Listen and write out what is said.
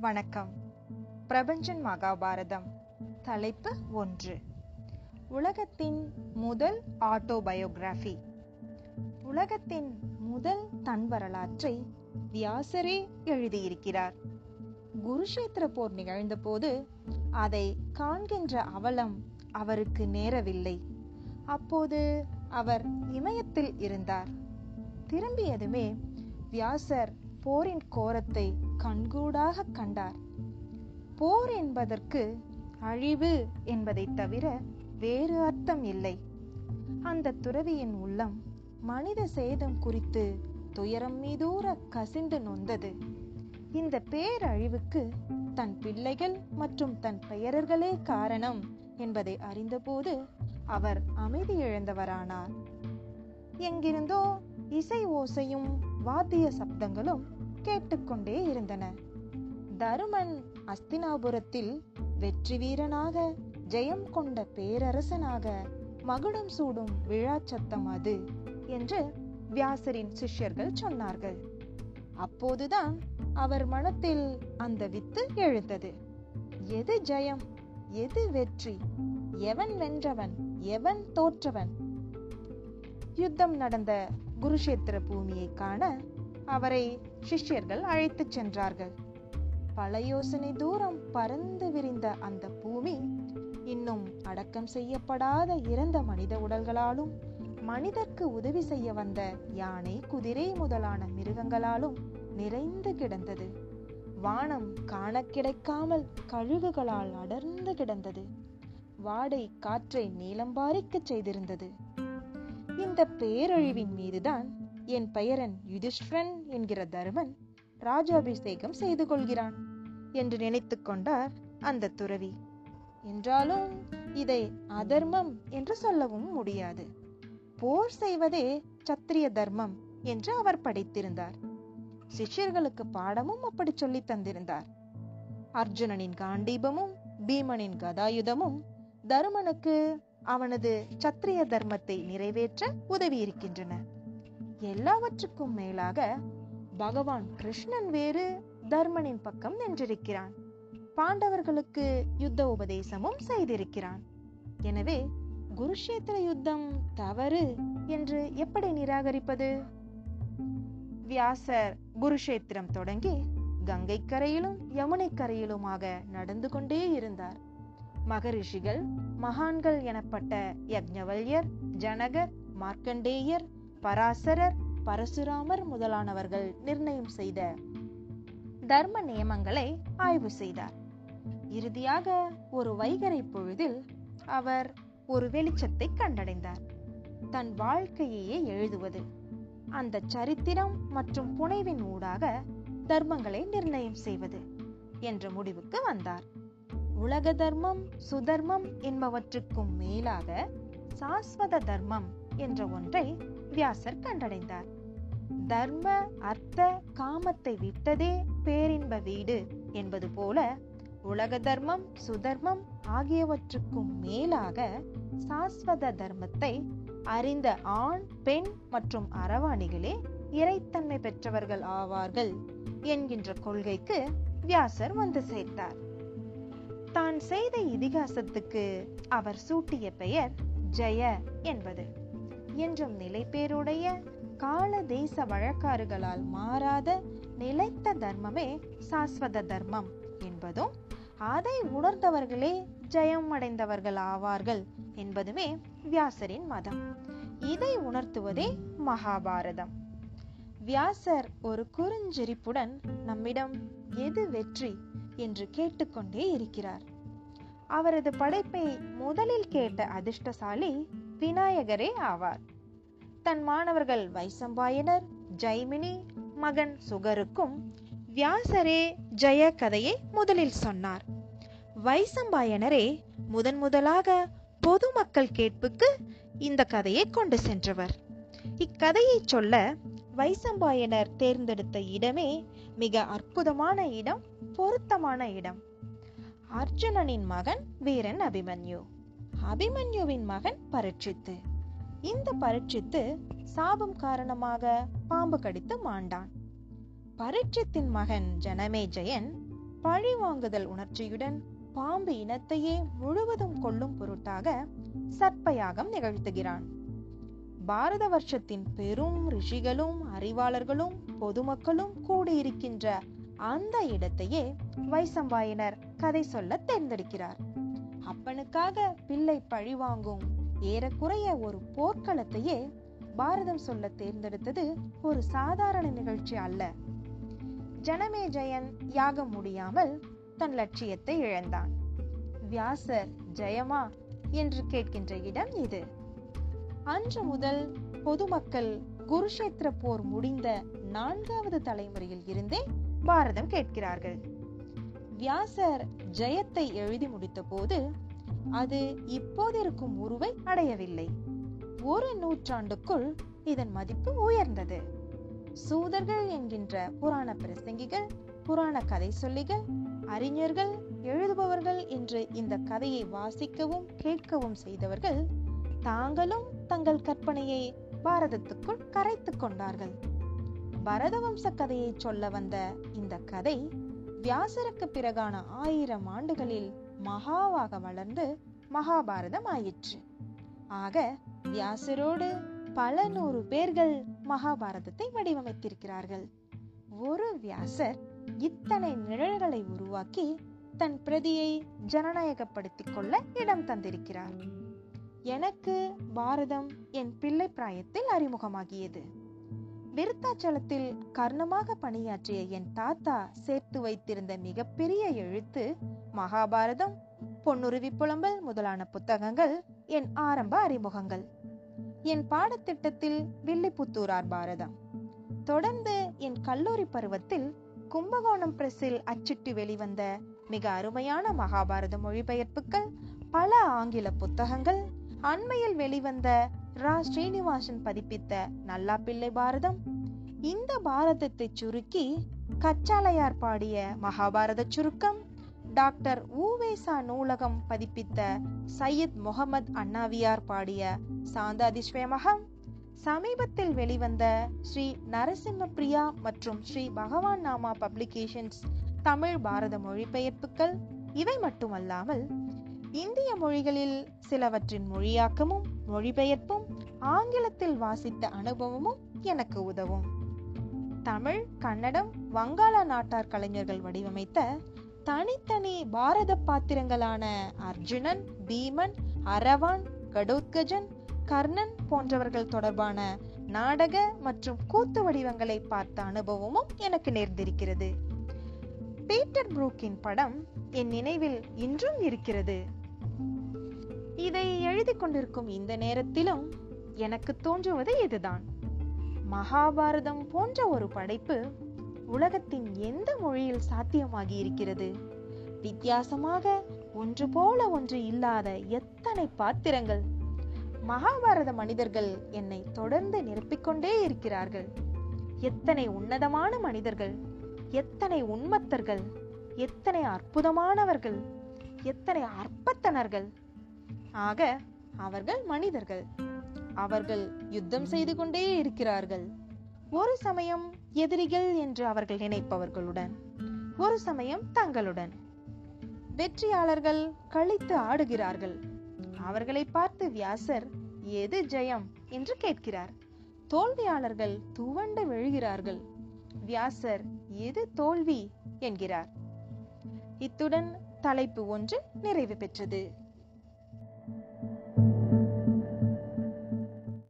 வணக்கம். பிரபஞ்சன் மகாபாரதம். தலைப்பு ஒன்று. உலகத்தின் முதல் ஆட்டோபயோகிராஃபி உலகத்தின் முதல் தன் வரலாற்றை வியாசரே எழுதியிருக்கிறார். குருஷேத்திர போர் நிகழ்ந்தபோது அதை காண்கின்ற அவலம் அவருக்கு நேரவில்லை. அப்போது அவர் இமயத்தில் இருந்தார். திரும்பியதுமே வியாசர் போரின் கோரத்தை கண்கூடாக கண்டார். போர் என்பதற்கு அழிவு என்பதை தவிர வேறு அர்த்தம் இல்லை. அந்த துறவியின் உள்ளம் மனித சேதம் குறித்து துயரம் மீதூர கசிந்து நொந்தது. இந்த பேரழிவுக்கு தன் பிள்ளைகள் மற்றும் தன் பெயரர்களே காரணம் என்பதை அறிந்தபோது அவர் அமைதி இழந்தவரானார். எங்கிருந்தோ இசை ஓசையும் வாத்திய சப்தங்களும் கேட்டுக்கொண்டே இருந்தன. தருமன் அஸ்தினாபுரத்தில் வெற்றி வீரனாக ஜெயம் கொண்ட பேரரசனாக மகுடம் சூடும் விழா சத்தம் அது என்று வியாசரின் சிஷ்யர்கள் சொன்னார்கள். அப்போதுதான் அவர் மனத்தில் அந்த வித்து எழுந்தது. எது ஜெயம் எது வெற்றி எவன் வென்றவன் எவன் தோற்றவன் யுத்தம் நடந்த குருஷேத்திர பூமியை காண அவரை சிஷ்யர்கள் அழைத்துச் சென்றார்கள். பல யோசனை தூரம் பறந்து விரிந்த அந்த பூமி இன்னும் அடக்கம் செய்யப்படாத இறந்த மனித உடல்களாலும் மனிதர்க்கு உதவி செய்ய வந்த யானை குதிரை முதலான மிருகங்களாலும் நிறைந்து கிடந்தது. வானம் காண கிடைக்காமல் கழுகுகளால் அடர்ந்து கிடந்தது. வாடை காற்றை நீளம்பாரிக்கச் செய்திருந்தது. இந்த பேரழிவின் மீதுதான் என் பெயரன் யுதிஷ்டிரன் என்கிற தருமன் ராஜாபிஷேகம் செய்து கொள்கிறான் என்று நினைத்து கொண்டார் அந்த துறவி. என்றாலும் இதை அதர்மம் என்று சொல்லவும் முடியாது. போர் செய்வதே சத்திரிய தர்மம் என்று அவர் படித்திருந்தார். சிஷ்யர்களுக்கு பாடமும் அப்படி சொல்லி தந்திருந்தார். அர்ஜுனனின் காண்டீபமும் பீமனின் கதாயுதமும் தருமனுக்கு அவனது சத்திரிய தர்மத்தை நிறைவேற்ற உதவி இருக்கின்றன எல்லாவற்றுக்கும் மேலாக பகவான் கிருஷ்ணன் வேறு தர்மனின் பக்கம் நின்றிருக்கிறான். பாண்டவர்களுக்கு யுத்த உபதேசமும் செய்திருக்கிறான். எனவே குருஷேத்திர யுத்தம் தவறு என்று எப்படி நிராகரிப்பது? வியாசர் குருஷேத்திரம் தொடங்கி கங்கை கரையிலும் யமுனை கரையிலுமாக நடந்து கொண்டே இருந்தார். மகரிஷிகள் மகான்கள் எனப்பட்ட யக்ஞவல்யர் ஜனகர் மார்க்கண்டேயர் பராசரர் பரசுராமர் முதலானவர்கள் நிர்ணயம் செய்த தர்ம நியமங்களை ஆய்வு செய்தார். இறுதியாக ஒரு வைகரை பொழுதில் அவர் ஒரு வெளிச்சத்தை கண்டடைந்தார். தன் வாழ்க்கையையே எழுதுவது அந்த சரித்திரம் மற்றும் புனைவின் ஊடாக தர்மங்களை நிர்ணயம் செய்வது என்ற முடிவுக்கு வந்தார். உலக தர்மம் சுதர்மம் என்பவற்றுக்கும் மேலாக சாஸ்வத தர்மம் என்ற ஒன்றை வியாசர் கண்டடைந்தார். தர்ம அர்த்த காமத்தை விட்டதே பேரின்ப வீடு என்பது போல உலக தர்மம் சுதர்மம் ஆகியவற்றுக்கும் மேலாக சாஸ்வத தர்மத்தை அறிந்த ஆண் பெண் மற்றும் அரவாணிகளே இறைத்தன்மை பெற்றவர்கள் ஆவார்கள் என்கின்ற கொள்கைக்கு வியாசர் வந்து சேர்த்தார். தான் செய்த இதிகாசத்துக்கு அவர் சூட்டிய பெயர் ஜெய என்பது. என்றும் நிலைப்பேருடைய கால தேச வழக்காறுகளால் மாறாத நிலைத்த தர்மமே சாஸ்வத தர்மம் என்பதும் அதை உணர்ந்தவர்களே ஜெயம் அடைந்தவர்கள் ஆவார்கள் என்பதுமே வியாசரின் மதம். இதை உணர்த்துவதே மகாபாரதம். வியாசர் ஒரு குறுஞ்சிரிப்புடன் நம்மிடம் எது வெற்றி என்று கேட்டுக்கொண்டே இருக்கிறார். அவரது படைப்பை முதலில் கேட்ட அதிர்ஷ்டசாலி விநாயகரே ஆவார். தன் மாணவர்கள் வைசம்பாயனர் ஜெய்மினி மகன் சுகருக்கும் வியாசரே ஜெய கதையை முதலில் சொன்னார். வைசம்பாயனரே முதன் முதலாக பொதுமக்கள் கேட்புக்கு இந்த கதையை கொண்டு சென்றவர். இக்கதையை சொல்ல வைசம்பாயனர் தேர்ந்தெடுத்த இடமே மிக அற்புதமான இடம் பொருத்தமான இடம். அர்ஜுனனின் மகன் வீரன் அபிமன்யு. அபிமன்யுவின் மகன் பரீட்சித்து. இந்த பரீட்சித்து சாபம் காரணமாக பாம்பு கடித்து மாண்டான். பரீட்சித்தின் மகன் ஜனமேஜயன் பழிவாங்குதல் உணர்ச்சியுடன் பாம்பு இனத்தையே முழுவதும் கொல்லும் பொருட்டாக சர்ப்பயாகம் நிகழ்த்துகிறான். பாரத வருஷத்தின் பெரும் ரிஷிகளும் அறிவாளர்களும் பொதுமக்களும் கூடியிருக்கின்ற அந்த இடத்தையே வைசம்பாயனர் கதை சொல்ல தேர்ந்தெடுக்கிறார். அப்பனுக்காக பிள்ளை பழிவாங்கும் ஏறக்குறைய ஒரு போர்க்களத்தையே பாரதம் சொல்ல தேர்ந்தெடுத்தது ஒரு சாதாரண நிகழ்ச்சி அல்ல. ஜனமே ஜெயன் யாகம் முடியாமல் தன் லட்சியத்தை இழந்தான். வியாசர் ஜெயமா? என்று கேட்கின்ற இடம் இது. அன்று முதல் பொதுமக்கள் குருஷேத்திர போர் முடிந்த நான்காவது தலைமுறையில் இருந்தே பாரதம் கேட்கிறார்கள். வியாசர் ஜெயத்தை எழுதி முடித்த போது அது இப்போதிருக்கும் உருவை அடையவில்லை. ஒரு நூற்றாண்டுக்குள் இதன் மதிப்பு உயர்ந்தது. சூதர்கள் என்கின்ற புராண பிரசங்கிகள் புராண கதை சொல்லிகள் அறிஞர்கள் எழுதுபவர்கள் என்று இந்த கதையை வாசிக்கவும் கேட்கவும் செய்தவர்கள் தாங்களும் தங்கள் கற்பனையை பாரதத்துக்குள் கரைத்துக் கொண்டார்கள். பரதவம்ச கதையை சொல்ல வந்த இந்த கதை வியாசருக்கு பிறகான ஆயிரம் ஆண்டுகளில் மகாவாக வளர்ந்து மகாபாரதம் ஆயிற்று. ஆக வியாசரோடு பல நூறு பேர்கள் மகாபாரதத்தை வடிவமைத்திருக்கிறார்கள். ஒரு வியாசர் இத்தனை நிழல்களை உருவாக்கி தன் பிரதியை ஜனநாயகப்படுத்திக் கொள்ள இடம் தந்திருக்கிறார். எனக்கு பாரதம் என் பிள்ளை பிராயத்தில் அறிமுகமாகியது. விருத்தாச்சலத்தில் கர்ணமாக பணியாற்றிய என் தாத்தா சேர்த்து வைத்திருந்த மிகப்பெரிய எழுத்து மகாபாரதம் பொன்னுருவி புலம்பல் முதலான புத்தகங்கள் என் ஆரம்ப அறிமுகங்கள். என் பாடத்திட்டத்தில் வில்லிபுத்தூரார் பாரதம். தொடர்ந்து என் கல்லூரி பருவத்தில் கும்பகோணம் பிரஸில் அச்சிட்டு வெளிவந்த மிக அருமையான மகாபாரத மொழிபெயர்ப்புகள் பல ஆங்கில புத்தகங்கள் அண்மையில் வெளிவந்த ரா. ஸ்ரீனிவாசன் பதிப்பித்த நல்லா பிள்ளை பாரதம் இந்த பாரதத்தை சுருக்கி கச்சாலையார் பாடிய மகாபாரத சுருக்கம் டாக்டர் ஊவேசா நூலகம் பதிப்பித்த சையத் முகமது அண்ணாவியார் பாடிய சாந்தாதிஸ்வயமகம் சமீபத்தில் வெளிவந்த ஸ்ரீ. நரசிம்ம பிரியா மற்றும் ஸ்ரீ. பகவான் நாமா பப்ளிகேஷன்ஸ் தமிழ் பாரத மொழிபெயர்ப்புகள் இவை மட்டுமல்லாமல் இந்திய மொழிகளில் சிலவற்றின் மொழியாக்கமும் மொழிபெயர்ப்பும் ஆங்கிலத்தில் வாசித்த அனுபவமும் எனக்கு உதவும். தமிழ் கன்னடம் வங்காள நாட்டார் கலைஞர்கள் வடிவமைத்த தனித்தனி பாரத பாத்திரங்களான அர்ஜுனன் பீமன் அரவான் கடோத்கஜன் கர்ணன் போன்றவர்கள் தொடர்பான நாடக மற்றும் கூத்து வடிவங்களை பார்த்த அனுபவமும் எனக்கு நேர்ந்திருக்கிறது. பீட்டர் புரூக்கின் படம் என் நினைவில் இன்றும் இருக்கிறது. இதை எழுதி கொண்டிருக்கும் இந்த நேரத்திலும் எனக்கு தோன்றுவது இதுதான். மகாபாரதம் போன்ற ஒரு படைப்பு உலகத்தின் எந்த மொழியில் சாத்தியமாகி இருக்கிறது? வித்தியாசமாக ஒன்று போல ஒன்று இல்லாத எத்தனை பாத்திரங்கள்? மகாபாரத மனிதர்கள் என்னை தொடர்ந்து நிரப்பிக்கொண்டே இருக்கிறார்கள். எத்தனை உன்னதமான மனிதர்கள்? எத்தனை உண்மத்தர்கள் எத்தனை அற்புதமானவர்கள்? எத்தனை அற்பத்தனர்கள்? ஆக அவர்கள் மனிதர்கள். அவர்கள் யுத்தம் செய்து கொண்டே இருக்கிறார்கள். ஒரு சமயம் எதிரிகள் என்று அவர்கள் நினைப்பவர்களுடன் ஒரு சமயம் தங்களுடன். வெற்றியாளர்கள் கழித்து ஆடுகிறார்கள். அவர்களை பார்த்து வியாசர் எது ஜெயம்? என்று கேட்கிறார். தோல்வியாளர்கள் துவண்டு விழுகிறார்கள். வியாசர் எது தோல்வி? என்கிறார். இத்துடன் தலைப்பு ஒன்று நிறைவு பெற்றது.